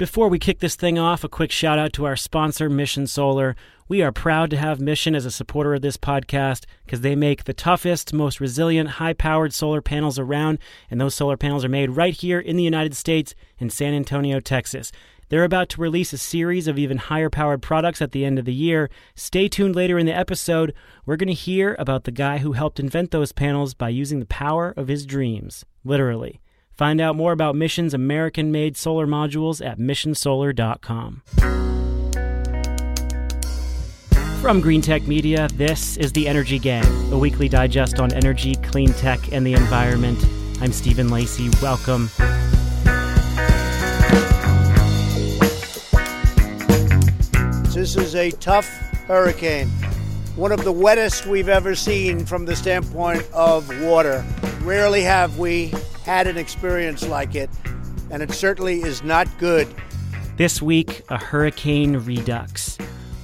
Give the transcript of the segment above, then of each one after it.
Before we kick this thing off, a quick shout out to our sponsor, Mission Solar. We are proud to have Mission as a supporter of this podcast because they make the toughest, most resilient, high powered solar panels around, and those solar panels are made right here in the United States in San Antonio, Texas. They're about to release a series of even higher powered products at the end of the year. Stay tuned later in the episode. We're going to hear about the guy who helped invent those panels by using the power of his dreams, literally. Find out more about Mission's American made solar modules at missionsolar.com. From Greentech Media, this is The Energy Gang, a weekly digest on energy, clean tech, and the environment. I'm Stephen Lacey. Welcome. This is a tough hurricane, one of the wettest we've ever seen from the standpoint of water. Rarely have we had an experience like it, and it certainly is not good. This week, a hurricane redux.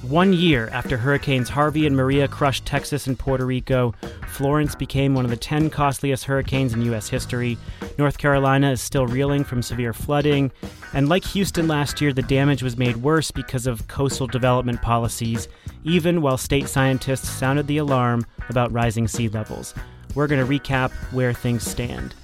One year after Hurricanes Harvey and Maria crushed Texas and Puerto Rico, Florence became one of the 10 costliest hurricanes in U.S. history. North Carolina is still reeling from severe flooding. And like Houston last year, the damage was made worse because of coastal development policies, even while state scientists sounded the alarm about rising sea levels. We're going to recap where things stand.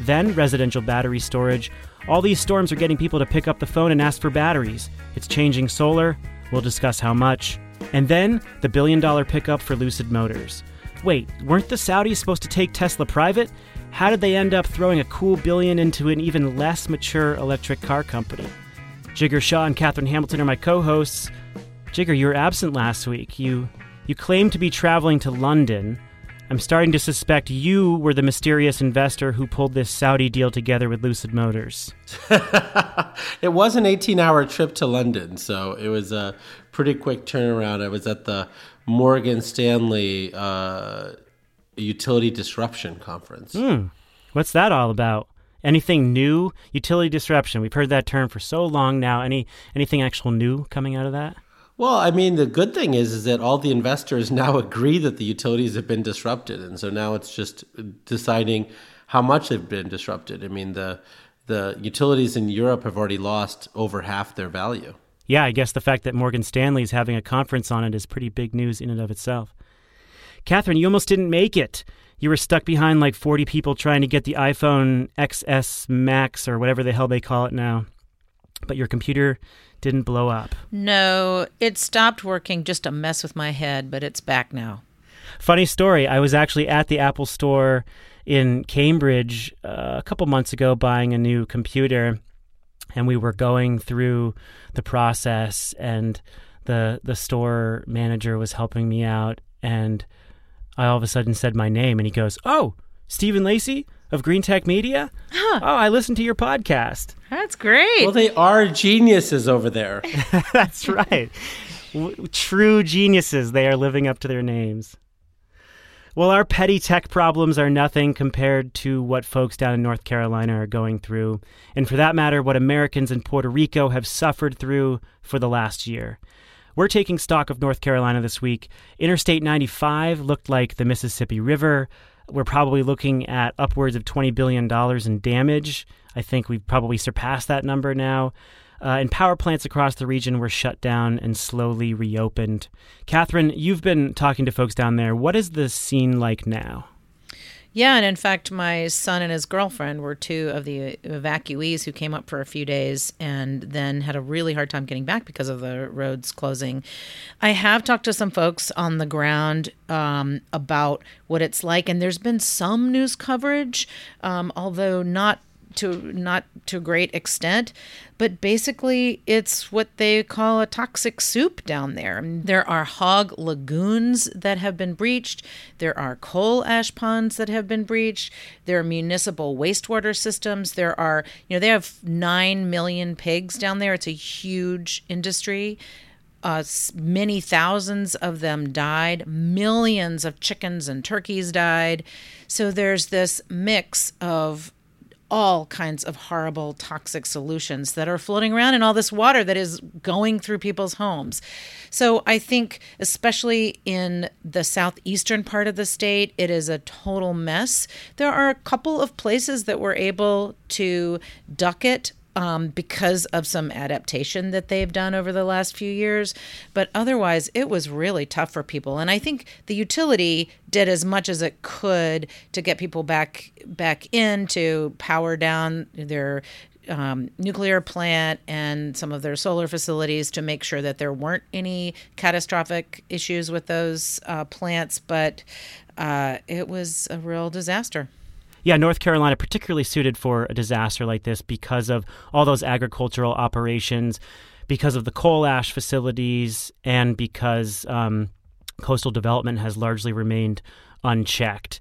Then, residential battery storage. All these storms are getting people to pick up the phone and ask for batteries. It's changing solar We'll discuss how much. And then the billion dollar pickup for Lucid Motors. Wait, weren't the Saudis supposed to take Tesla private? How did they end up throwing a cool billion into an even less mature electric car company? Jigar Shah and Katherine Hamilton are my co-hosts. Jigar, you were absent last week. You you claimed to be traveling to London. I'm starting to suspect you were the mysterious investor who pulled this Saudi deal together with Lucid Motors. it was an 18 hour trip to London, so it was a pretty quick turnaround. I was at the Morgan Stanley uh, Utility Disruption Conference. Hmm. What's that all about? Anything new? Utility disruption. We've heard that term for so long now. Any anything actual new coming out of that? Well, I mean, the good thing is is that all the investors now agree that the utilities have been disrupted, and so now it's just deciding how much they've been disrupted. I mean, the the utilities in Europe have already lost over half their value. Yeah, I guess the fact that Morgan Stanley is having a conference on it is pretty big news in and of itself. Katherine, you almost didn't make it. You were stuck behind like 40 people trying to get the iPhone XS Max or whatever the hell they call it now. But your computer didn't blow up. No, it stopped working, just a mess with my head, but it's back now. Funny story. I was actually at the Apple store in Cambridge uh, a couple months ago buying a new computer, and we were going through the process, and the the store manager was helping me out, and I all of a sudden said my name, and he goes, "Oh, Stephen Lacey." Of Greentech Media. Huh. Oh, I listened to your podcast. That's great. Well, they are geniuses over there. That's right. True geniuses. They are living up to their names. Well, our petty tech problems are nothing compared to what folks down in North Carolina are going through, and for that matter, what Americans in Puerto Rico have suffered through for the last year. We're taking stock of North Carolina this week. Interstate 95 looked like the Mississippi River we're probably looking at upwards of $20 billion in damage. I think we've probably surpassed that number now. Uh, and power plants across the region were shut down and slowly reopened. Katherine, you've been talking to folks down there. What is the scene like now? Yeah, and in fact, my son and his girlfriend were two of the evacuees who came up for a few days and then had a really hard time getting back because of the roads closing. I have talked to some folks on the ground um, about what it's like, and there's been some news coverage, um, although not to not to a great extent, but basically it's what they call a toxic soup down there. There are hog lagoons that have been breached, there are coal ash ponds that have been breached, there are municipal wastewater systems, there are, you know, they have 9 million pigs down there. It's a huge industry. Uh, many thousands of them died. Millions of chickens and turkeys died. So there's this mix of all kinds of horrible toxic solutions that are floating around in all this water that is going through people's homes. So I think, especially in the southeastern part of the state, it is a total mess. There are a couple of places that were able to duck it um, because of some adaptation that they've done over the last few years. But otherwise, it was really tough for people. And I think the utility did as much as it could to get people back back in to power down their um, nuclear plant and some of their solar facilities to make sure that there weren't any catastrophic issues with those uh, plants. But uh, it was a real disaster. Yeah, North Carolina particularly suited for a disaster like this because of all those agricultural operations, because of the coal ash facilities, and because um, coastal development has largely remained unchecked.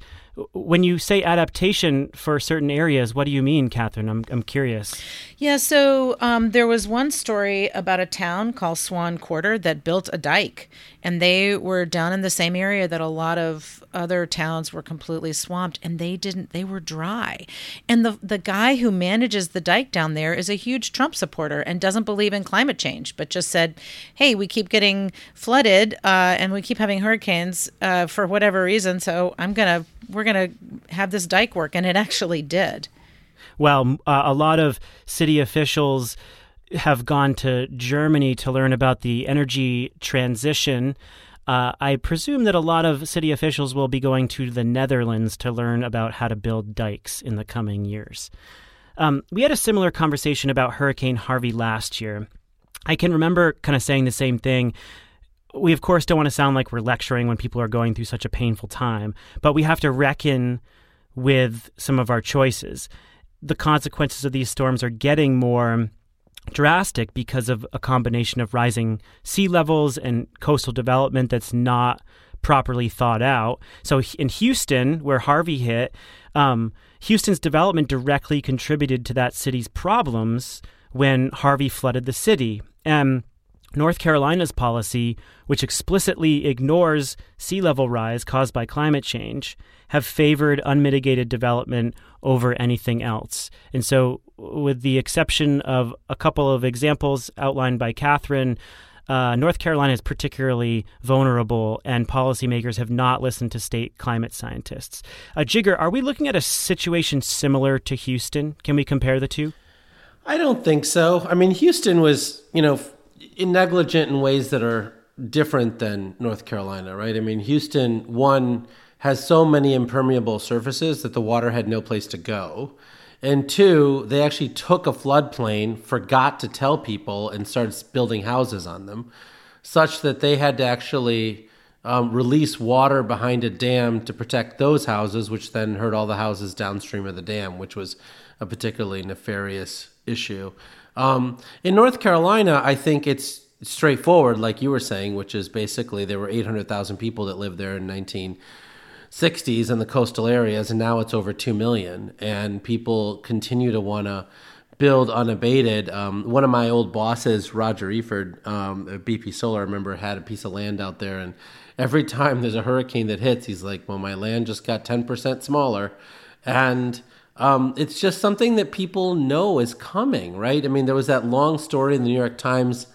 When you say adaptation for certain areas, what do you mean, Katherine? I'm, I'm curious. Yeah, so um, there was one story about a town called Swan Quarter that built a dike, and they were down in the same area that a lot of other towns were completely swamped, and they didn't. They were dry, and the the guy who manages the dike down there is a huge Trump supporter and doesn't believe in climate change, but just said, "Hey, we keep getting flooded, uh, and we keep having hurricanes uh, for whatever reason, so I'm gonna we're gonna have this dike work," and it actually did. Well, uh, a lot of city officials have gone to Germany to learn about the energy transition. Uh, I presume that a lot of city officials will be going to the Netherlands to learn about how to build dikes in the coming years. Um, we had a similar conversation about Hurricane Harvey last year. I can remember kind of saying the same thing. We, of course, don't want to sound like we're lecturing when people are going through such a painful time, but we have to reckon with some of our choices. The consequences of these storms are getting more drastic because of a combination of rising sea levels and coastal development that's not properly thought out. So in Houston, where Harvey hit, um, Houston's development directly contributed to that city's problems when Harvey flooded the city. And North Carolina's policy, which explicitly ignores sea level rise caused by climate change, have favored unmitigated development over anything else. And so, with the exception of a couple of examples outlined by Katherine, uh, North Carolina is particularly vulnerable, and policymakers have not listened to state climate scientists. Uh, Jigar, are we looking at a situation similar to Houston? Can we compare the two? I don't think so. I mean, Houston was, you know, negligent in ways that are different than North Carolina, right? I mean, Houston, one, has so many impermeable surfaces that the water had no place to go. And two, they actually took a floodplain, forgot to tell people, and started building houses on them, such that they had to actually um, release water behind a dam to protect those houses, which then hurt all the houses downstream of the dam, which was a particularly nefarious issue. Um, in North Carolina, I think it's straightforward, like you were saying, which is basically there were 800,000 people that lived there in 19- 60s in the coastal areas, and now it's over 2 million. And people continue to want to build unabated. Um, one of my old bosses, Roger Eford, um, at BP Solar, I remember had a piece of land out there, and every time there's a hurricane that hits, he's like, "Well, my land just got 10% smaller," and um, it's just something that people know is coming, right? I mean, there was that long story in the New York Times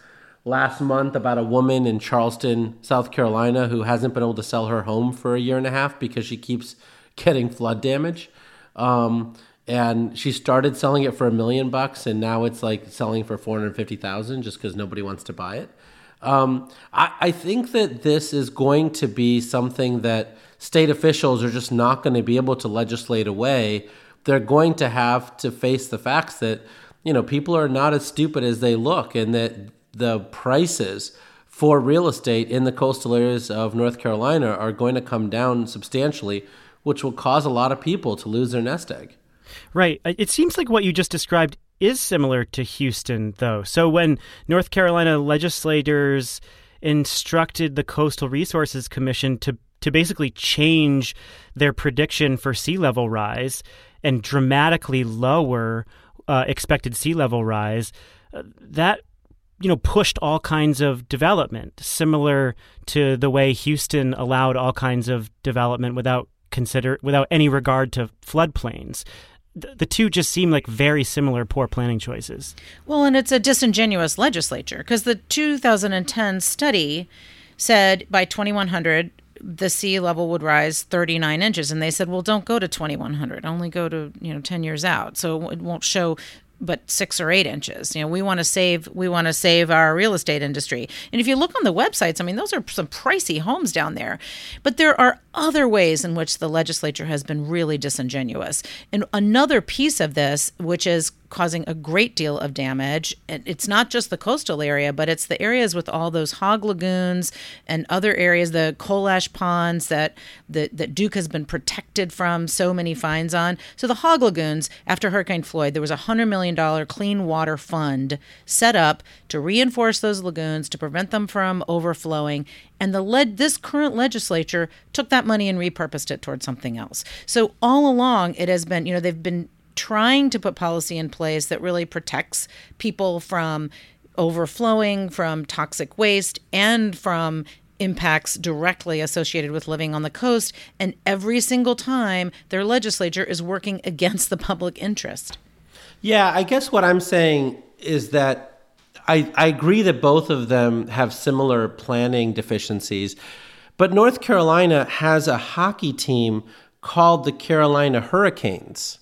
last month about a woman in Charleston, South Carolina, who hasn't been able to sell her home for a year and a half because she keeps getting flood damage. Um, and she started selling it for a million bucks, and now it's like selling for four hundred fifty thousand just because nobody wants to buy it. Um, I, I think that this is going to be something that state officials are just not going to be able to legislate away. They're going to have to face the facts that you know people are not as stupid as they look, and that the prices for real estate in the coastal areas of North Carolina are going to come down substantially, which will cause a lot of people to lose their nest egg. Right. Uh, it seems like what you just described is similar to Houston, though. So when North Carolina legislators instructed the Coastal Resources Commission to to basically change their prediction for sea level rise and dramatically lower uh, expected sea level rise, uh, that you know, pushed all kinds of development, similar to the way Houston allowed all kinds of development without consider without any regard to floodplains. The, the two just seem like very similar poor planning choices. Well, and it's a disingenuous legislature because the 2010 study said by 2100 the sea level would rise 39 inches. And they said well don't go to 2100 only go to you know 10 years out. So it won't show but six or eight inches. You know, we want to save we want to save our real estate industry. And if you look on the websites, I mean, those are some pricey homes down there. But there are other ways in which the legislature has been really disingenuous. And another piece of this, which is causing a great deal of damage. And it's not just the coastal area, but it's the areas with all those hog lagoons and other areas, the coal ash ponds that, that, that Duke has been protected from so many fines on. So the hog lagoons, after Hurricane Floyd, there was a $100 million clean water fund set up to reinforce those lagoons, to prevent them from overflowing. And the led this current legislature took that money and repurposed it towards something else. So all along it has been, you know, they've been trying to put policy in place that really protects people from overflowing, from toxic waste, and from impacts directly associated with living on the coast. And every single time, their legislature is working against the public interest. Yeah, I guess what I'm saying is that I, I agree that both of them have similar planning deficiencies. But North Carolina has a hockey team called the Carolina Hurricanes.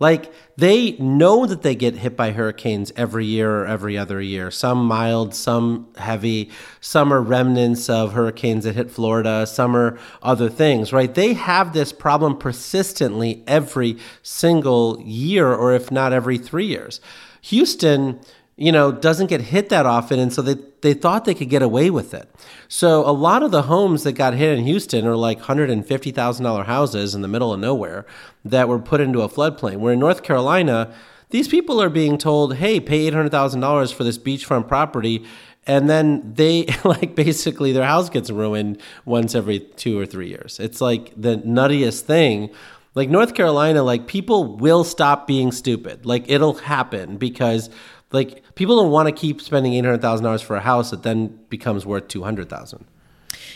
Like they know that they get hit by hurricanes every year or every other year. Some mild, some heavy, some are remnants of hurricanes that hit Florida, some are other things, right? They have this problem persistently every single year, or if not every three years. Houston you know, doesn't get hit that often. And so they, they thought they could get away with it. So a lot of the homes that got hit in Houston are like $150,000 houses in the middle of nowhere that were put into a floodplain. Where in North Carolina, these people are being told, hey, pay $800,000 for this beachfront property. And then they, like, basically their house gets ruined once every two or three years. It's like the nuttiest thing like North Carolina, like people will stop being stupid. Like it'll happen because like people don't want to keep spending eight hundred thousand dollars for a house that then becomes worth two hundred thousand.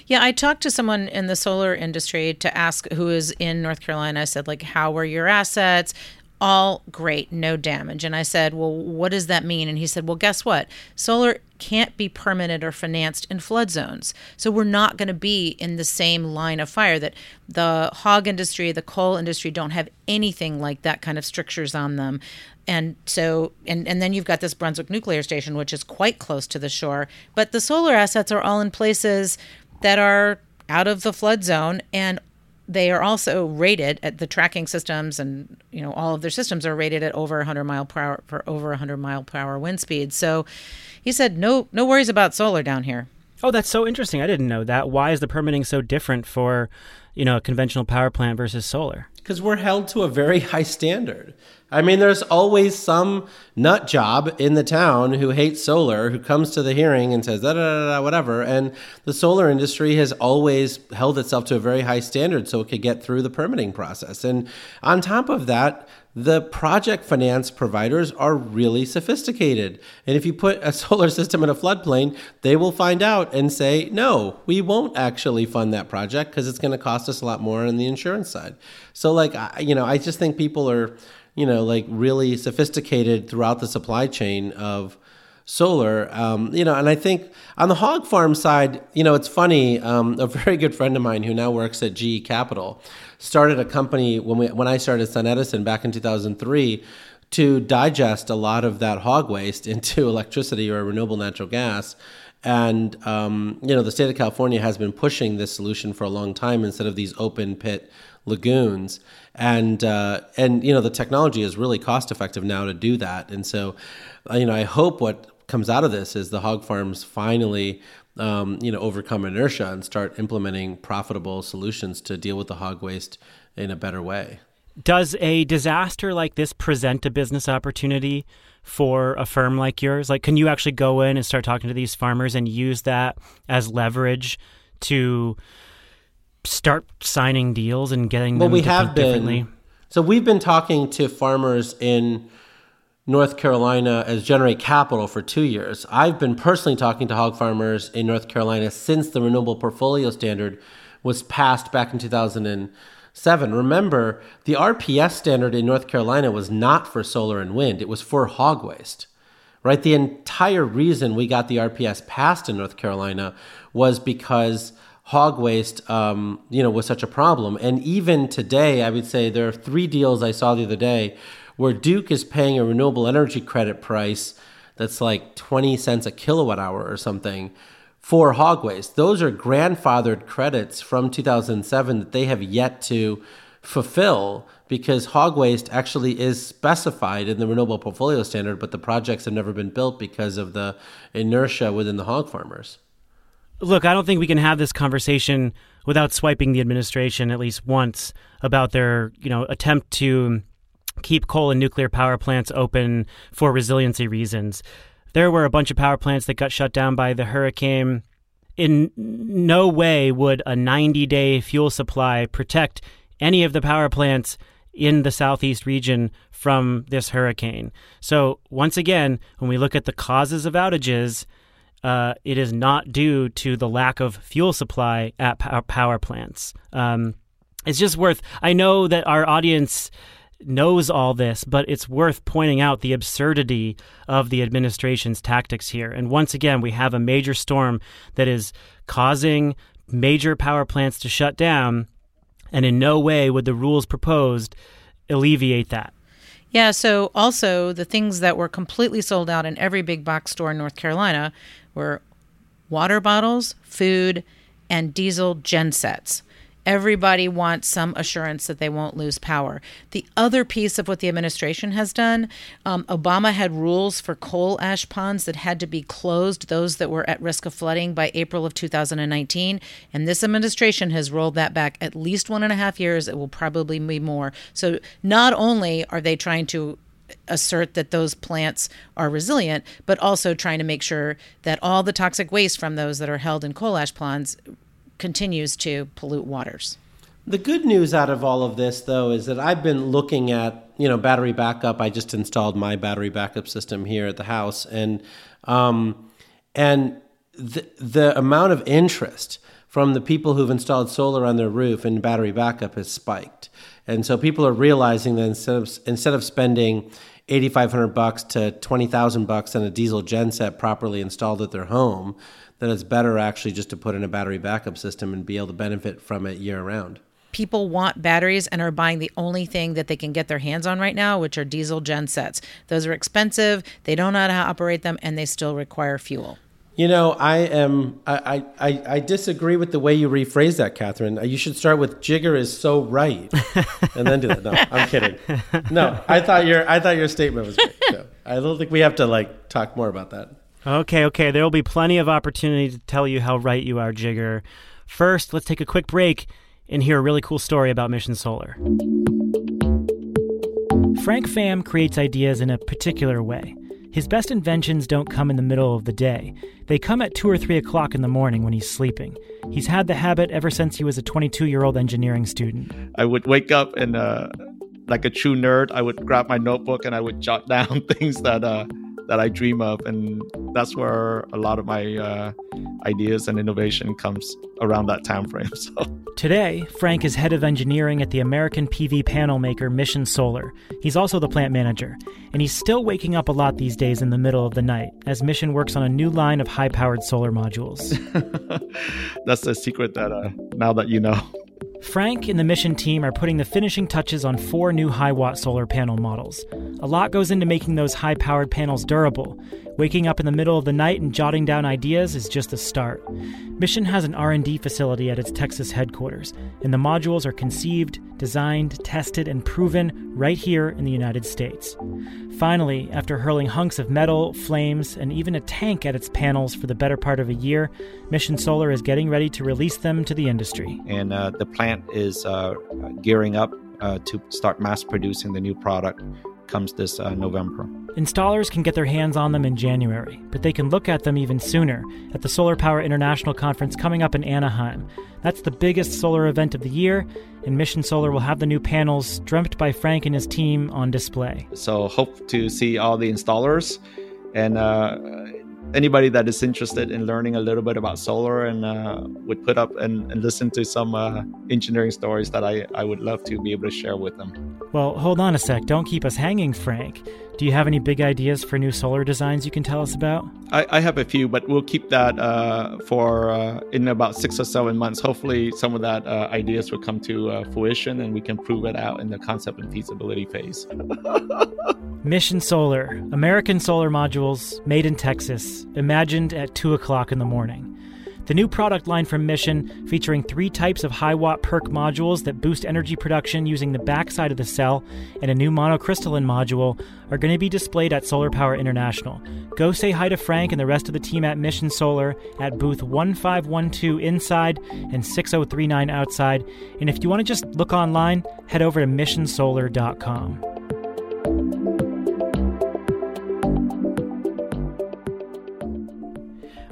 Yeah, I talked to someone in the solar industry to ask who is in North Carolina. I said, like, how are your assets? All great, no damage. And I said, well, what does that mean? And he said, well, guess what? Solar can't be permitted or financed in flood zones. So we're not going to be in the same line of fire that the hog industry, the coal industry don't have anything like that kind of strictures on them and so and and then you've got this Brunswick nuclear station which is quite close to the shore but the solar assets are all in places that are out of the flood zone and they are also rated at the tracking systems and you know all of their systems are rated at over 100 mile per hour for over 100 mile per hour wind speed. So he said no no worries about solar down here. Oh that's so interesting. I didn't know that. Why is the permitting so different for you know a conventional power plant versus solar because we're held to a very high standard. I mean, there's always some nut job in the town who hates solar who comes to the hearing and says, da, da, da, da, whatever. And the solar industry has always held itself to a very high standard so it could get through the permitting process. And on top of that, the project finance providers are really sophisticated. And if you put a solar system in a floodplain, they will find out and say, no, we won't actually fund that project because it's going to cost us a lot more on the insurance side. So, like, you know, I just think people are, you know, like really sophisticated throughout the supply chain of solar. Um, you know, and I think on the hog farm side, you know, it's funny. Um, a very good friend of mine who now works at GE Capital started a company when we when I started SunEdison back in 2003 to digest a lot of that hog waste into electricity or renewable natural gas. And um, you know, the state of California has been pushing this solution for a long time instead of these open pit lagoons. And uh, and you know, the technology is really cost effective now to do that. And so, uh, you know, I hope what comes out of this is the hog farms finally um, you know overcome inertia and start implementing profitable solutions to deal with the hog waste in a better way. Does a disaster like this present a business opportunity for a firm like yours? Like, can you actually go in and start talking to these farmers and use that as leverage to start signing deals and getting well, them we to have been, differently? So we've been talking to farmers in North Carolina as Generate Capital for two years. I've been personally talking to hog farmers in North Carolina since the Renewable Portfolio Standard was passed back in 2007. Remember, the RPS standard in North Carolina was not for solar and wind, it was for hog waste. Right? The entire reason we got the RPS passed in North Carolina was because hog waste, um, you know, was such a problem. And even today, I would say there are three deals I saw the other day where Duke is paying a renewable energy credit price that's like 20 cents a kilowatt hour or something for hog waste. Those are grandfathered credits from 2007 that they have yet to fulfill because hog waste actually is specified in the renewable portfolio standard, but the projects have never been built because of the inertia within the hog farmers. Look, I don't think we can have this conversation without swiping the administration at least once about their, you know, attempt to keep coal and nuclear power plants open for resiliency reasons. There were a bunch of power plants that got shut down by the hurricane. In no way would a 90 day fuel supply protect any of the power plants in the southeast region from this hurricane. So, once again, when we look at the causes of outages, uh, it is not due to the lack of fuel supply at power plants. Um, it's just worth, I know that our audience knows all this, but it's worth pointing out the absurdity of the administration's tactics here. And once again, we have a major storm that is causing major power plants to shut down and in no way would the rules proposed alleviate that. Yeah, so also the things that were completely sold out in every big box store in North Carolina were water bottles, food, and diesel gen gensets everybody wants some assurance that they won't lose power. The other piece of what the administration has done um, Obama had rules for coal ash ponds that had to be closed, those that were at risk of flooding by April of 2019. And this administration has rolled that back at least one and a half years. It will probably be more. So not only are they trying to assert that those plants are resilient, but also trying to make sure that all the toxic waste from those that are held in coal ash ponds continues to pollute waters. The good news out of all of this, though, is that I've been looking at you know battery backup. I just installed my battery backup system here at the house, and um, and the the amount of interest from the people who've installed solar on their roof and battery backup has spiked, and so people are realizing that instead of instead of spending 8500 bucks to 20000 bucks on a diesel genset properly installed at their home then it's better actually just to put in a battery backup system and be able to benefit from it year round. People want batteries and are buying the only thing that they can get their hands on right now, which are diesel gen sets. Those are expensive, they don't know how to operate them, and they still require fuel. You know, I am. I, I, I disagree with the way you rephrase that, Katherine. You should start with "Jigar is so right," and then do that. No, I'm kidding. No, I thought your I thought your statement was great. No, I don't think we have to like talk more about that. Okay, okay. There will be plenty of opportunity to tell you how right you are, Jigar. First, let's take a quick break and hear a really cool story about Mission Solar. Frank Pham creates ideas in a particular way. His best inventions don't come in the middle of the day. They come at 2 or 3 o'clock in the morning when he's sleeping. He's had the habit ever since he was a 22 year old engineering student. I would wake up and, uh, like a true nerd, I would grab my notebook and I would jot down things that uh, that I dream of, and that's where a lot of my uh, ideas and innovation comes around that time frame. So today, Frank is head of engineering at the American PV panel maker Mission Solar. He's also the plant manager, and he's still waking up a lot these days in the middle of the night as Mission works on a new line of high-powered solar modules. that's the secret that uh, now that you know. Frank and the mission team are putting the finishing touches on four new high watt solar panel models. A lot goes into making those high powered panels durable. Waking up in the middle of the night and jotting down ideas is just a start. Mission has an R&D facility at its Texas headquarters, and the modules are conceived, designed, tested, and proven right here in the United States. Finally, after hurling hunks of metal, flames, and even a tank at its panels for the better part of a year, Mission Solar is getting ready to release them to the industry. And uh, the plant is uh, gearing up uh, to start mass producing the new product comes this uh, November. Installers can get their hands on them in January, but they can look at them even sooner at the Solar Power International Conference coming up in Anaheim. That's the biggest solar event of the year, and Mission Solar will have the new panels dreamt by Frank and his team on display. So, hope to see all the installers and uh, anybody that is interested in learning a little bit about solar and uh, would put up and, and, listen to some uh, engineering stories that I, I would love to be able to share with them. Well, hold on a sec. Don't keep us hanging, Frank. Do you have any big ideas for new solar designs you can tell us about? I, I have a few, but we'll keep that uh, for uh, in about six or seven months. Hopefully, some of that uh, ideas will come to uh, fruition, and we can prove it out in the concept and feasibility phase. Mission Solar, American solar modules made in Texas, imagined at two o'clock in the morning. The new product line from Mission, featuring three types of high watt PERC modules that boost energy production using the backside of the cell and a new monocrystalline module, are going to be displayed at Solar Power International. Go say hi to Frank and the rest of the team at Mission Solar at booth 1512 inside and 6039 outside. And if you want to just look online, head over to missionsolar.com.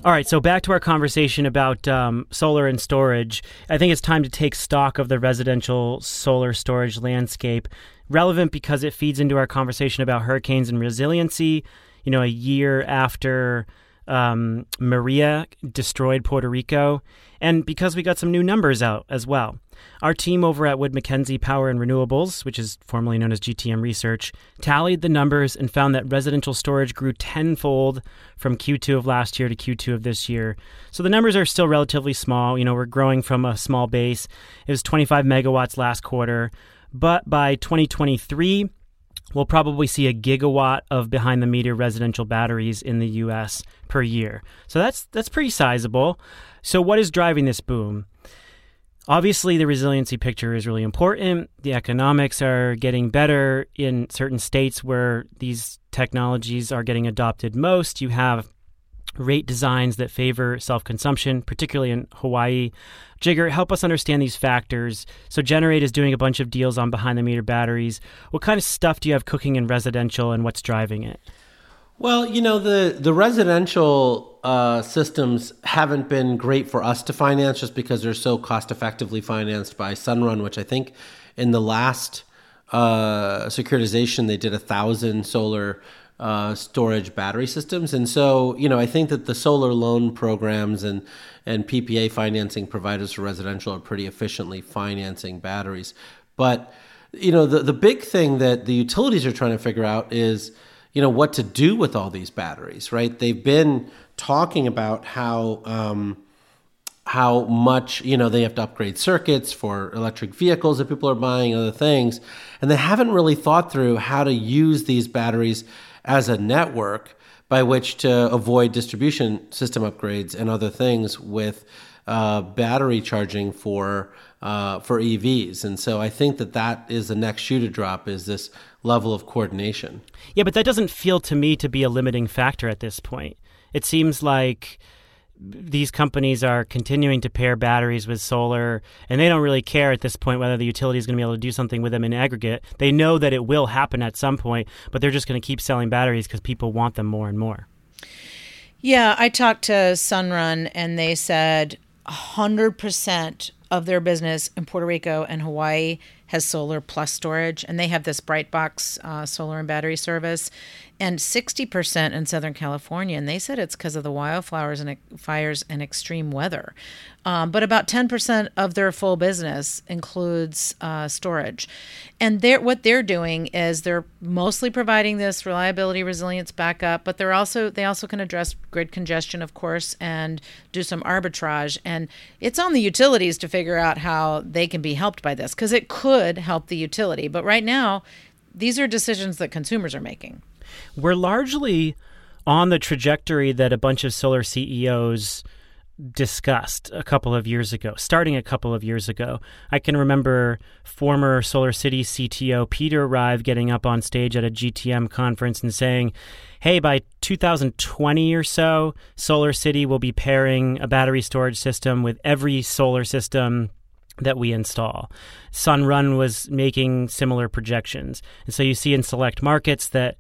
All right, so back to our conversation about um, solar and storage. I think it's time to take stock of the residential solar storage landscape. Relevant because it feeds into our conversation about hurricanes and resiliency. You know, a year after um, Maria destroyed Puerto Rico, and because we got some new numbers out as well. Our team over at Wood Mackenzie Power and Renewables, which is formerly known as GTM Research, tallied the numbers and found that residential storage grew tenfold from Q2 of last year to Q2 of this year. So the numbers are still relatively small. You know, we're growing from a small base. It was 25 megawatts last quarter, but by 2023, we'll probably see a gigawatt of behind the meter residential batteries in the US per year. So that's that's pretty sizable. So what is driving this boom? Obviously, the resiliency picture is really important. The economics are getting better in certain states where these technologies are getting adopted most. You have rate designs that favor self consumption, particularly in Hawaii. Jigar, help us understand these factors. So, Generate is doing a bunch of deals on behind the meter batteries. What kind of stuff do you have cooking in residential and what's driving it? Well, you know the the residential uh, systems haven't been great for us to finance just because they're so cost effectively financed by Sunrun, which I think in the last uh, securitization they did a thousand solar uh, storage battery systems, and so you know I think that the solar loan programs and and PPA financing providers for residential are pretty efficiently financing batteries, but you know the the big thing that the utilities are trying to figure out is you know what to do with all these batteries right? They've been talking about how um, how much you know they have to upgrade circuits for electric vehicles that people are buying other things. And they haven't really thought through how to use these batteries as a network by which to avoid distribution system upgrades and other things with uh, battery charging for uh, for EVs. And so I think that that is the next shoe to drop is this level of coordination. Yeah, but that doesn't feel to me to be a limiting factor at this point. It seems like these companies are continuing to pair batteries with solar, and they don't really care at this point whether the utility is going to be able to do something with them in aggregate. They know that it will happen at some point, but they're just going to keep selling batteries because people want them more and more. Yeah, I talked to Sunrun, and they said 100% of their business in Puerto Rico and Hawaii has solar plus storage, and they have this Brightbox uh, solar and battery service, and 60% in Southern California. And they said it's because of the wildflowers and fires and extreme weather. Um, but about 10% of their full business includes uh, storage. And they're, what they're doing is they're mostly providing this reliability, resilience backup, but they're also they also can address grid congestion, of course, and do some arbitrage. And it's on the utilities to figure out how they can be helped by this because it could help the utility. But right now, these are decisions that consumers are making. We're largely on the trajectory that a bunch of solar CEOs discussed a couple of years ago, starting a couple of years ago. I can remember former Solar City CTO Peter Rive getting up on stage at a GTM conference and saying, Hey, by 2020 or so, Solar City will be pairing a battery storage system with every solar system that we install. Sunrun was making similar projections. And so you see in select markets that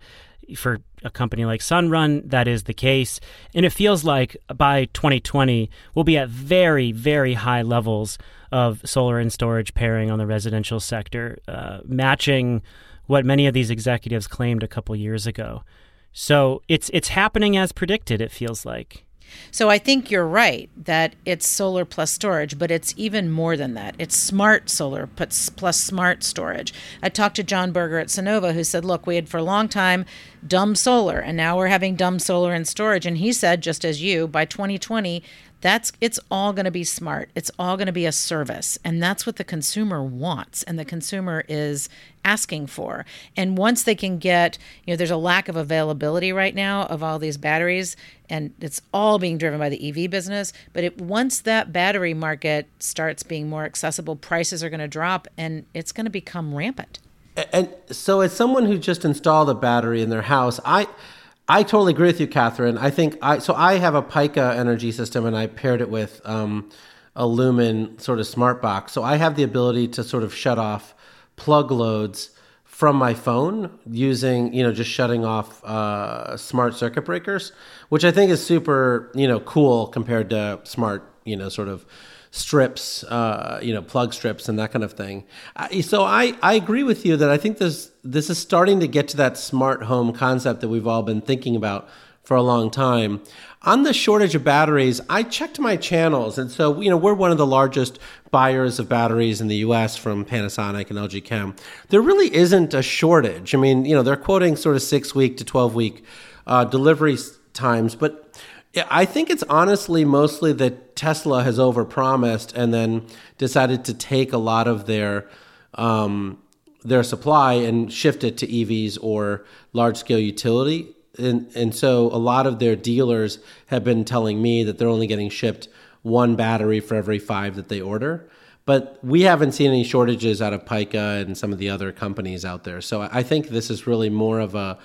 for a company like Sunrun, that is the case. And it feels like by 2020, we'll be at very, very high levels of solar and storage pairing on the residential sector, uh, matching what many of these executives claimed a couple years ago. So it's it's happening as predicted. It feels like. So I think you're right that it's solar plus storage, but it's even more than that. It's smart solar plus, plus smart storage. I talked to John Berger at Sunnova who said, look, we had for a long time dumb solar, and now we're having dumb solar and storage. And he said, just as you, by 2020, that's it's all going to be smart. It's all going to be a service and that's what the consumer wants and the consumer is asking for. And once they can get you know there's a lack of availability right now of all these batteries and it's all being driven by the EV business but it once that battery market starts being more accessible prices are going to drop and it's going to become rampant. And so as someone who just installed a battery in their house i I totally agree with you, Katherine. I think I so I have a Pika energy system, and I paired it with um, a Lumin sort of smart box. So I have the ability to sort of shut off plug loads from my phone using you know just shutting off uh, smart circuit breakers, which I think is super you know cool compared to smart you know sort of strips, uh, you know, plug strips and that kind of thing. So I, I agree with you that I think this this is starting to get to that smart home concept that we've all been thinking about for a long time. On the shortage of batteries, I checked my channels, and so you know we're one of the largest buyers of batteries in the U.S. from Panasonic and LG Chem. There really isn't a shortage. I mean, you know, they're quoting sort of six week to twelve week uh, delivery times, but yeah, I think it's honestly mostly that Tesla has overpromised and then decided to take a lot of their um, their supply and shift it to EVs or large scale utility. And, and so a lot of their dealers have been telling me that they're only getting shipped one battery for every five that they order. But we haven't seen any shortages out of Pika and some of the other companies out there. So I think this is really more of a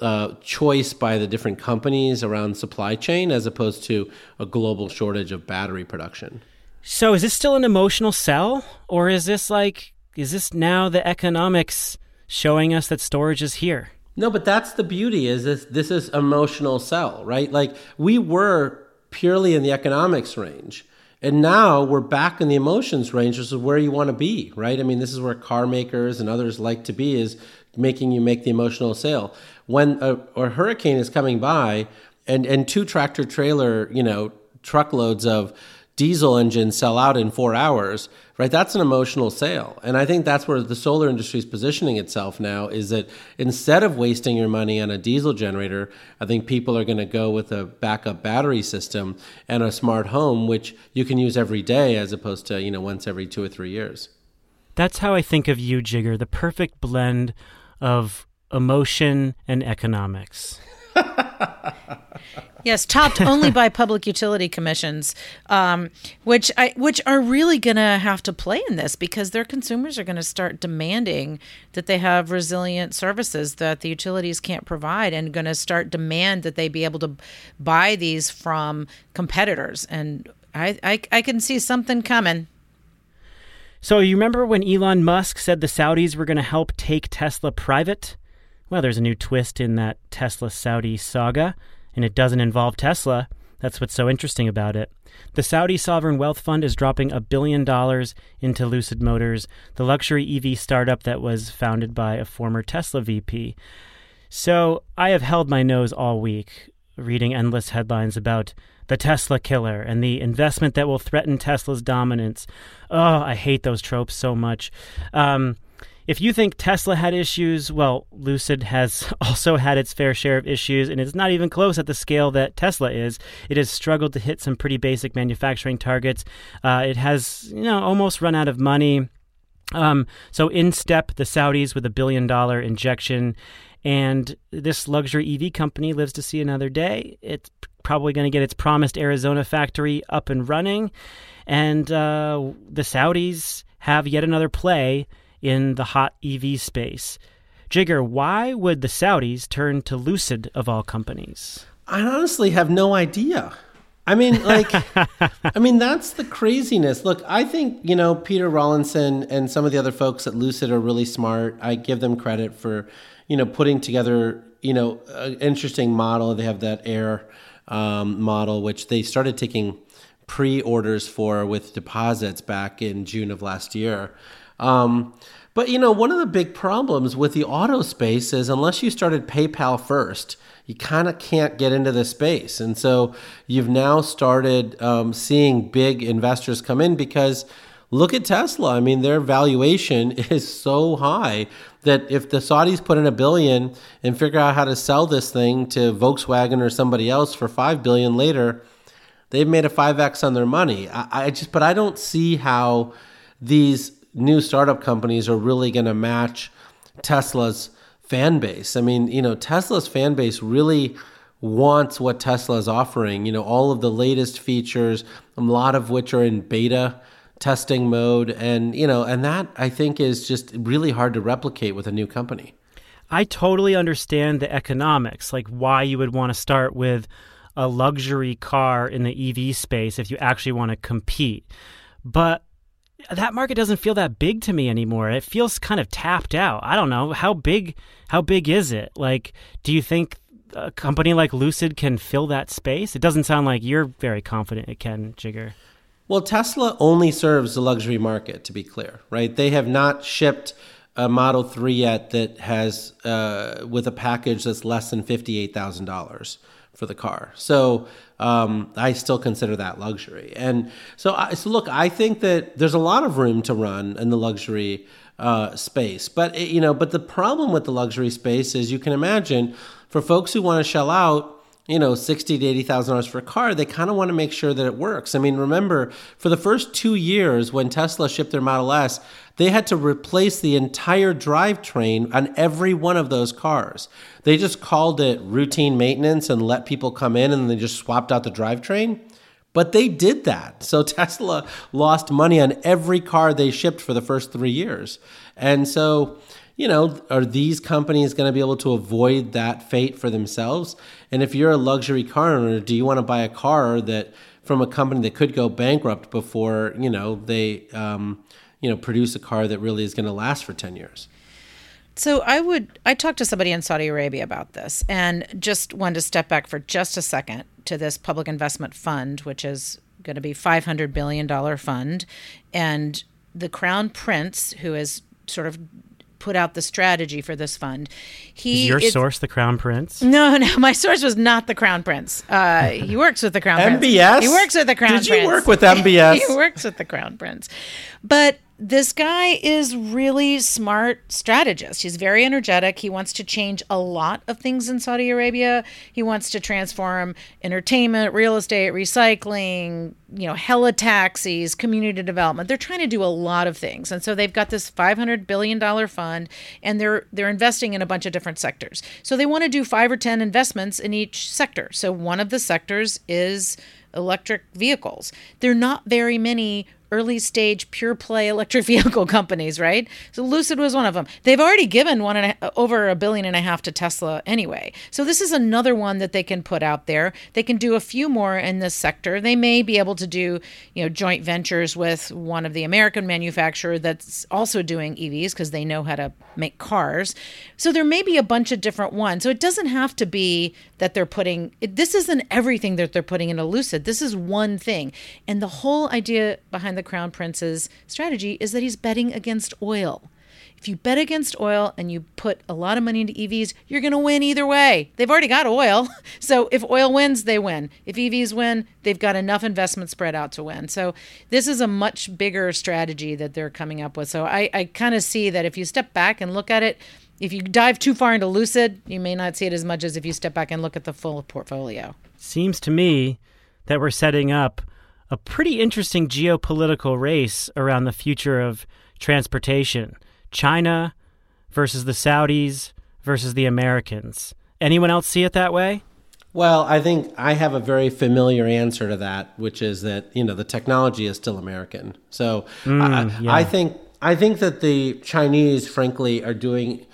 uh, choice by the different companies around supply chain as opposed to a global shortage of battery production. So is this still an emotional sell or is this like is this now the economics showing us that storage is here? No, but that's the beauty is this this is emotional sell, right? Like we were purely in the economics range. And now we're back in the emotions range, which is where you want to be, right? I mean, this is where car makers and others like to be is making you make the emotional sale. When a, a hurricane is coming by and, and two tractor trailer, you know, truckloads of diesel engines sell out in four hours, right? That's an emotional sale. And I think that's where the solar industry is positioning itself now is that instead of wasting your money on a diesel generator, I think people are going to go with a backup battery system and a smart home, which you can use every day as opposed to, you know, once every two or three years. That's how I think of you, Jigar, the perfect blend of emotion and economics. yes, topped only by public utility commissions, um, which I, which are really going to have to play in this because their consumers are going to start demanding that they have resilient services that the utilities can't provide, and going to start demand that they be able to buy these from competitors. And I, I, I can see something coming. So you remember when Elon Musk said the Saudis were going to help take Tesla private? Well, there's a new twist in that Tesla Saudi saga, and it doesn't involve Tesla. That's what's so interesting about it. The Saudi Sovereign Wealth Fund is dropping a billion dollars into Lucid Motors, the luxury EV startup that was founded by a former Tesla VP. So I have held my nose all week, reading endless headlines about the Tesla killer, and the investment that will threaten Tesla's dominance. Oh, I hate those tropes so much. Um, if you think Tesla had issues, well, Lucid has also had its fair share of issues, and it's not even close at the scale that Tesla is. It has struggled to hit some pretty basic manufacturing targets. Uh, it has, you know, almost run out of money. Um, so in step the Saudis with a billion dollar injection, and this luxury EV company lives to see another day. It's probably going to get its promised Arizona factory up and running. And uh, the Saudis have yet another play in the hot EV space. Jigar, why would the Saudis turn to Lucid of all companies? I honestly have no idea. I mean, like, I mean, that's the craziness. Look, I think, you know, Peter Rawlinson and some of the other folks at Lucid are really smart. I give them credit for, you know, putting together, you know, an interesting model. They have that air um, model, which they started taking pre orders for with deposits back in June of last year. Um, But you know, one of the big problems with the auto space is unless you started PayPal first, you kind of can't get into the space. And so you've now started um, seeing big investors come in because look at Tesla. I mean, their valuation is so high that if the Saudis put in a billion and figure out how to sell this thing to Volkswagen or somebody else for five billion later, they've made a five x on their money. I, I just, but I don't see how these new startup companies are really going to match Tesla's fan base. I mean, you know, Tesla's fan base really wants what Tesla is offering. You know, all of the latest features, a lot of which are in beta testing mode, and you know, and that I think is just really hard to replicate with a new company. I totally understand the economics, like why you would want to start with a luxury car in the EV space if you actually want to compete. But that market doesn't feel that big to me anymore. It feels kind of tapped out. I don't know how big how big is it? Like do you think a company like Lucid can fill that space? It doesn't sound like you're very confident it can, Jigar. Well, Tesla only serves the luxury market to be clear, right? They have not shipped a Model 3 yet that has uh, with a package that's less than $58,000 for the car. So um, I still consider that luxury. And so, I, so look, I think that there's a lot of room to run in the luxury uh, space. But it, you know, but the problem with the luxury space is you can imagine for folks who want to shell out you know, sixty to eighty thousand dollars for a car, they kind of want to make sure that it works. I mean, remember, for the first two years when Tesla shipped their Model S, they had to replace the entire drivetrain on every one of those cars. They just called it routine maintenance and let people come in and they just swapped out the drivetrain. But they did that. So Tesla lost money on every car they shipped for the first three years. And so, you know, are these companies going to be able to avoid that fate for themselves? And if you're a luxury car owner, do you want to buy a car that from a company that could go bankrupt before you know they um, you know produce a car that really is going to last for ten years? So I would I talked to somebody in Saudi Arabia about this and just wanted to step back for just a second to this public investment fund, which is going to be five hundred billion dollar fund, and the crown prince, who is sort of put out the strategy for this fund. He is your is, source the Crown Prince? No, no, my source was not the Crown Prince. Uh, he works with the Crown MBS? Prince. MBS? He works with the Crown Did Prince. Did you work with MBS? he works with the Crown Prince, but this guy is really smart strategist. He's very energetic. He wants to change a lot of things in Saudi Arabia. He wants to transform entertainment, real estate, recycling, you know, heli taxis, community development. They're trying to do a lot of things. And so they've got this 500 billion dollar fund and they're they're investing in a bunch of different sectors. So they want to do 5 or 10 investments in each sector. So one of the sectors is electric vehicles. There are not very many early stage pure play electric vehicle companies, right? So Lucid was one of them. They've already given one and a, over a billion and a half to Tesla anyway. So this is another one that they can put out there. They can do a few more in this sector. They may be able to do, you know, joint ventures with one of the American manufacturer that's also doing EVs because they know how to make cars. So there may be a bunch of different ones. So it doesn't have to be that they're putting this isn't everything that they're putting into Lucid. This is one thing. And the whole idea behind the Crown Prince's strategy is that he's betting against oil. If you bet against oil and you put a lot of money into EVs, you're going to win either way. They've already got oil. So if oil wins, they win. If EVs win, they've got enough investment spread out to win. So this is a much bigger strategy that they're coming up with. So I, I kind of see that if you step back and look at it, if you dive too far into Lucid, you may not see it as much as if you step back and look at the full portfolio. Seems to me that we're setting up a pretty interesting geopolitical race around the future of transportation China versus the Saudis versus the Americans. Anyone else see it that way? Well, I think I have a very familiar answer to that, which is that you know the technology is still American. So mm, I, yeah. I think I think that the Chinese, frankly, are doing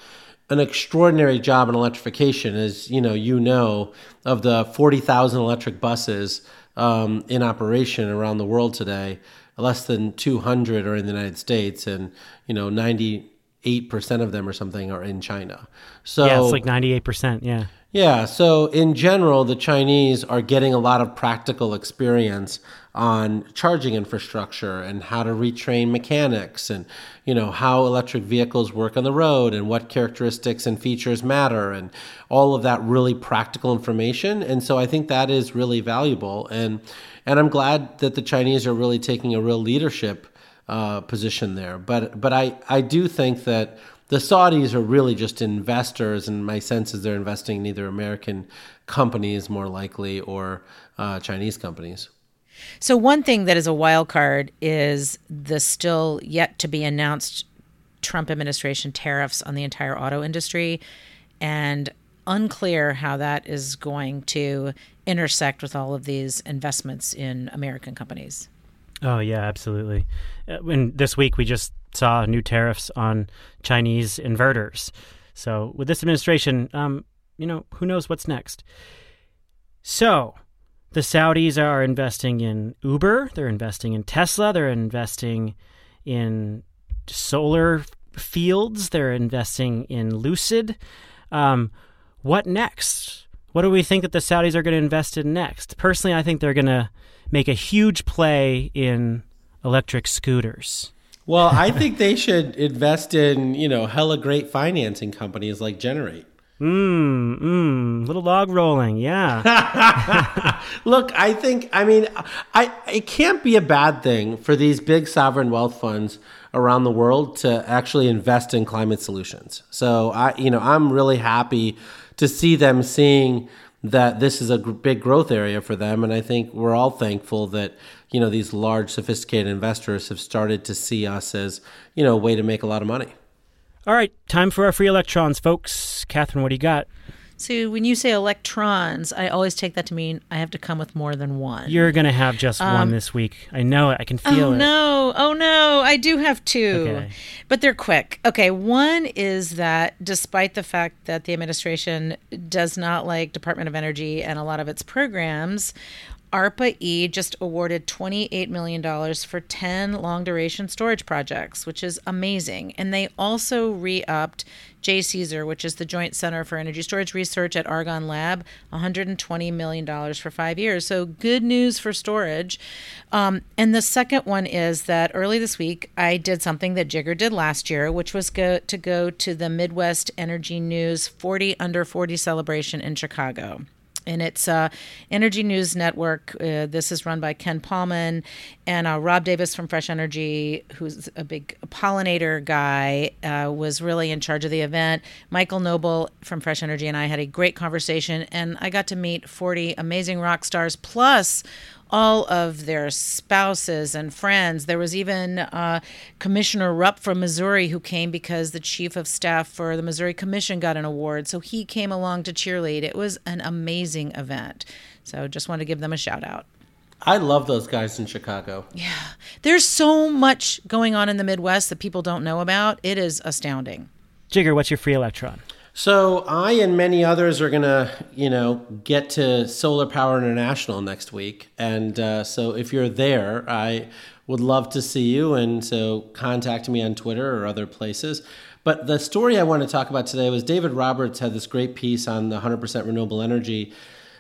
an extraordinary job in electrification, as you know, you know, of the forty thousand electric buses um, in operation around the world today. Less than two hundred are in the United States, and you know, ninety eight percent of them or something are in China. So yeah, it's like ninety eight percent. Yeah. Yeah. So in general, the Chinese are getting a lot of practical experience on charging infrastructure and how to retrain mechanics and you know how electric vehicles work on the road and what characteristics and features matter and all of that really practical information and so i think that is really valuable and and i'm glad that the chinese are really taking a real leadership uh, position there but but i i do think that the Saudis are really just investors, and my sense is they're investing in either American companies more likely or uh, Chinese companies. So one thing that is a wild card is the still yet to be announced Trump administration tariffs on the entire auto industry and unclear how that is going to intersect with all of these investments in American companies. Oh yeah, absolutely. Uh, and this week we just saw new tariffs on Chinese inverters. So with this administration, um, you know, who knows what's next. So, the Saudis are investing in Uber, they're investing in Tesla, they're investing in solar fields, they're investing in Lucid. Um, what next? What do we think that the Saudis are going to invest in next? Personally, I think they're going to make a huge play in electric scooters. Well, I think they should invest in, you know, hella great financing companies like Generate. Mmm, mmm, little log rolling, yeah. Look, I think, I mean, I it can't be a bad thing for these big sovereign wealth funds around the world to actually invest in climate solutions. So I, you know, I'm really happy to see them seeing that this is a big growth area for them, and I think we're all thankful that you know these large, sophisticated investors have started to see us as you know a way to make a lot of money. All right, time for our free electrons, folks. Katherine, what do you got? So when you say electrons, I always take that to mean I have to come with more than one. You're gonna have just um, one this week. I know it. I can feel oh, it. No, oh no, I do have two, okay. but they're quick. Okay, one is that despite the fact that the administration does not like Department of Energy and a lot of its programs, ARPA E just awarded $28 million for 10 long duration storage projects, which is amazing. And they also re upped JCESR, which is the Joint Center for Energy Storage Research at Argonne Lab, $120 million for five years. So good news for storage. Um, and the second one is that early this week, I did something that Jigar did last year, which was go, to go to the Midwest Energy News 40 Under 40 celebration in Chicago and it's uh, Energy News Network. Uh, this is run by Ken Paulman and uh, Rob Davis from Fresh Energy, who's a big pollinator guy, uh, was really in charge of the event. Michael Noble from Fresh Energy and I had a great conversation, and I got to meet 40 amazing rock stars plus all of their spouses and friends. There was even uh, Commissioner Rupp from Missouri who came because the chief of staff for the Missouri Commission got an award. So he came along to cheerlead. It was an amazing event. So just want to give them a shout out. I love those guys in Chicago. Yeah. There's so much going on in the Midwest that people don't know about. It is astounding. Jigar, what's your free electron? So I and many others are gonna, you know, get to Solar Power International next week, and uh, so if you're there, I would love to see you. And so contact me on Twitter or other places. But the story I want to talk about today was David Roberts had this great piece on the 100% renewable energy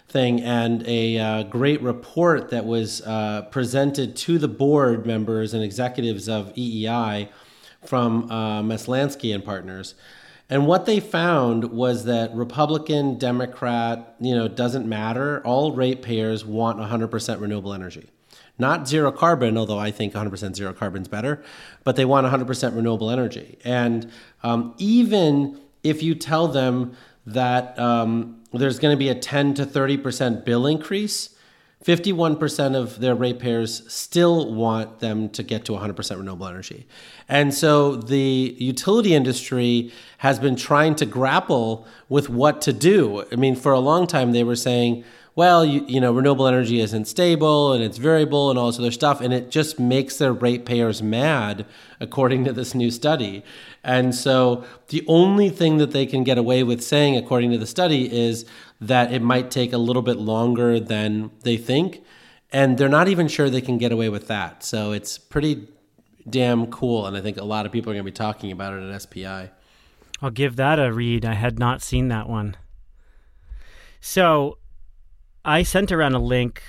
thing and a uh, great report that was uh, presented to the board members and executives of EEI from uh, Maslansky and Partners. And what they found was that Republican, Democrat, you know, doesn't matter. All ratepayers want 100% renewable energy. Not zero carbon, although I think 100% zero carbon is better, but they want 100% renewable energy. And um, even if you tell them that um, there's going to be a 10 to 30% bill increase, 51% of their ratepayers still want them to get to 100% renewable energy. And so the utility industry has been trying to grapple with what to do. I mean, for a long time, they were saying, well, you, you know, renewable energy isn't stable and it's variable and all this other stuff. And it just makes their ratepayers mad, according to this new study. And so the only thing that they can get away with saying, according to the study, is that it might take a little bit longer than they think. And they're not even sure they can get away with that. So it's pretty damn cool, and I think a lot of people are going to be talking about it at SPI. I'll give that a read. I had not seen that one. So I sent around a link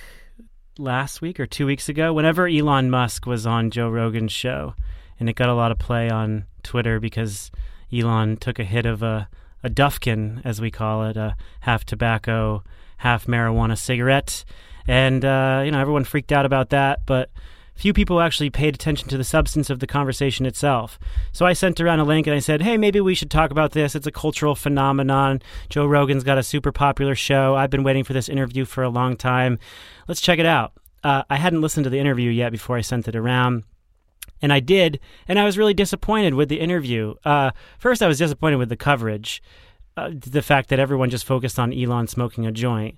last week or two weeks ago, whenever Elon Musk was on Joe Rogan's show, and it got a lot of play on Twitter because Elon took a hit of a, a duffkin, as we call it, a half tobacco, half marijuana cigarette. And, uh, you know, everyone freaked out about that, but few people actually paid attention to the substance of the conversation itself. So I sent around a link and I said, hey, maybe we should talk about this. It's a cultural phenomenon. Joe Rogan's got a super popular show. I've been waiting for this interview for a long time. Let's check it out. Uh, I hadn't listened to the interview yet before I sent it around. And I did, and I was really disappointed with the interview. Uh, first, I was disappointed with the coverage, uh, the fact that everyone just focused on Elon smoking a joint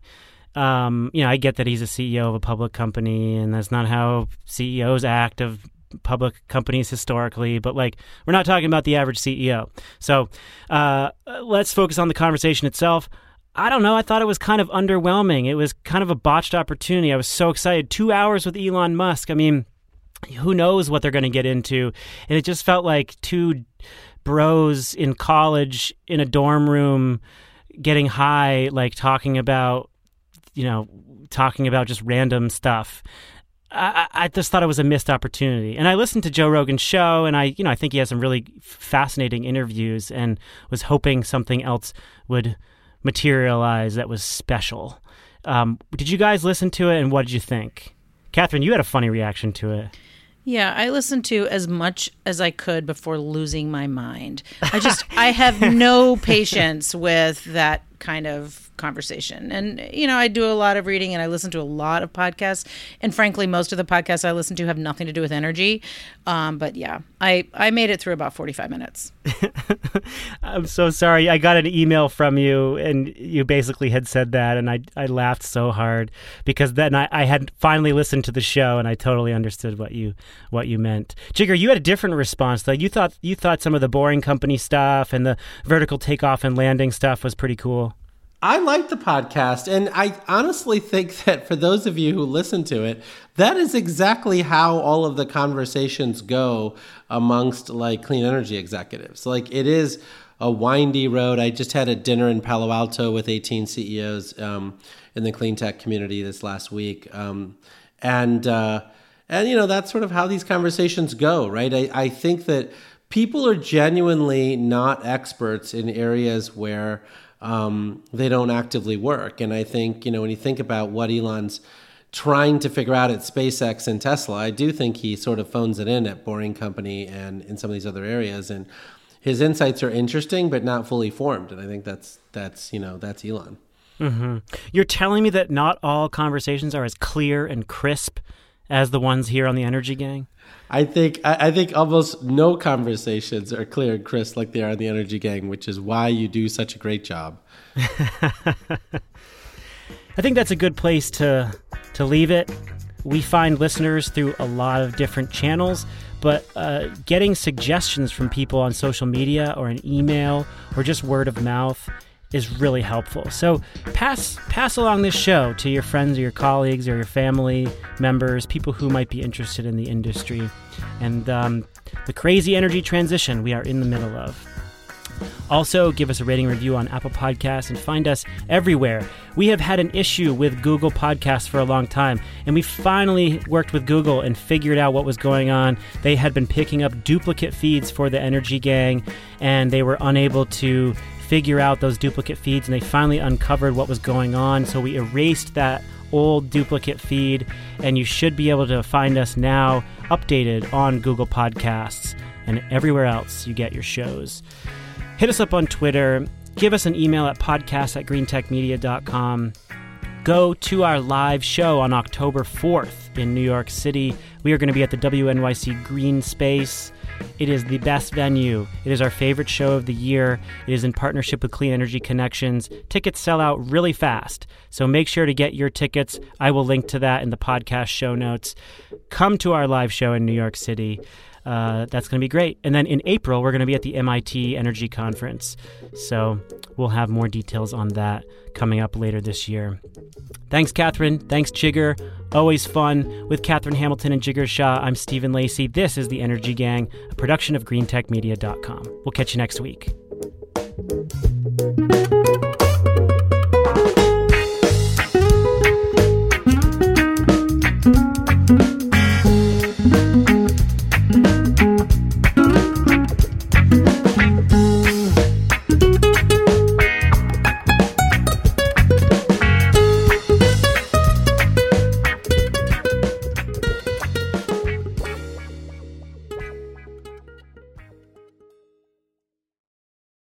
um, you know, I get that he's a CEO of a public company, and that's not how CEOs act of public companies historically. But like, we're not talking about the average CEO. So uh, let's focus on the conversation itself. I don't know. I thought it was kind of underwhelming. It was kind of a botched opportunity. I was so excited. Two hours with Elon Musk. I mean, who knows what they're going to get into? And it just felt like two bros in college in a dorm room getting high, like talking about you know, talking about just random stuff. I, I, just thought it was a missed opportunity. And I listened to Joe Rogan's show, and I, you know, I think he has some really fascinating interviews, and was hoping something else would materialize that was special. Um, did you guys listen to it, and what did you think? Katherine, you had a funny reaction to it. Yeah, I listened to as much as I could before losing my mind. I just I have no patience with that kind of conversation. And, you know, I do a lot of reading and I listen to a lot of podcasts. And frankly, most of the podcasts I listen to have nothing to do with energy. Um, but yeah, I, I made it through about 45 minutes. I'm so sorry. I got an email from you and you basically had said that. And I, I laughed so hard because then I, I had finally listened to the show and I totally understood what you, what you meant. Jigar, you had a different response though. You thought, you thought some of the boring company stuff and the vertical takeoff and landing stuff was pretty cool. I like the podcast, and I honestly think that for those of you who listen to it, that is exactly how all of the conversations go amongst like clean energy executives. Like it is a windy road. I just had a dinner in Palo Alto with 18 CEOs um, in the clean tech community this last week, um, and uh, and you know that's sort of how these conversations go, right? I, I think that people are genuinely not experts in areas where um, they don't actively work. And I think, you know, when you think about what Elon's trying to figure out at SpaceX and Tesla, I do think he sort of phones it in at Boring Company and in some of these other areas. And his insights are interesting, but not fully formed. And I think that's, that's you know, that's Elon. Mm-hmm. You're telling me that not all conversations are as clear and crisp as the ones here on the Energy Gang? I think I, I, think almost no conversations are clear crisp like they are in the Energy Gang, which is why you do such a great job. I think that's a good place to to leave it. We find listeners through a lot of different channels, but uh, getting suggestions from people on social media or an email or just word of mouth is really helpful. So pass pass along this show to your friends or your colleagues or your family members, people who might be interested in the industry and um, the crazy energy transition we are in the middle of. Also, give us a rating review on Apple Podcasts and find us everywhere. We have had an issue with Google Podcasts for a long time, and we finally worked with Google and figured out what was going on. They had been picking up duplicate feeds for the Energy Gang, and they were unable to figure out those duplicate feeds, and they finally uncovered what was going on. So we erased that old duplicate feed, and you should be able to find us now updated on Google Podcasts and everywhere else you get your shows. Hit us up on Twitter. Give us an email at podcast at greentechmedia.com. Go to our live show on October 4th in New York City. We are going to be at the WNYC Greene Space. It is the best venue. It is our favorite show of the year. It is in partnership with Clean Energy Connections. Tickets sell out really fast, so make sure to get your tickets. I will link to that in the podcast show notes. Come to our live show in New York City. Uh, that's going to be great. And then in April, we're going to be at the MIT Energy Conference. So we'll have more details on that coming up later this year. Thanks, Katherine. Thanks, Jigar. Always fun with Katherine Hamilton and Jigar Shah. I'm Stephen Lacey. This is The Energy Gang, a production of greentechmedia.com. We'll catch you next week.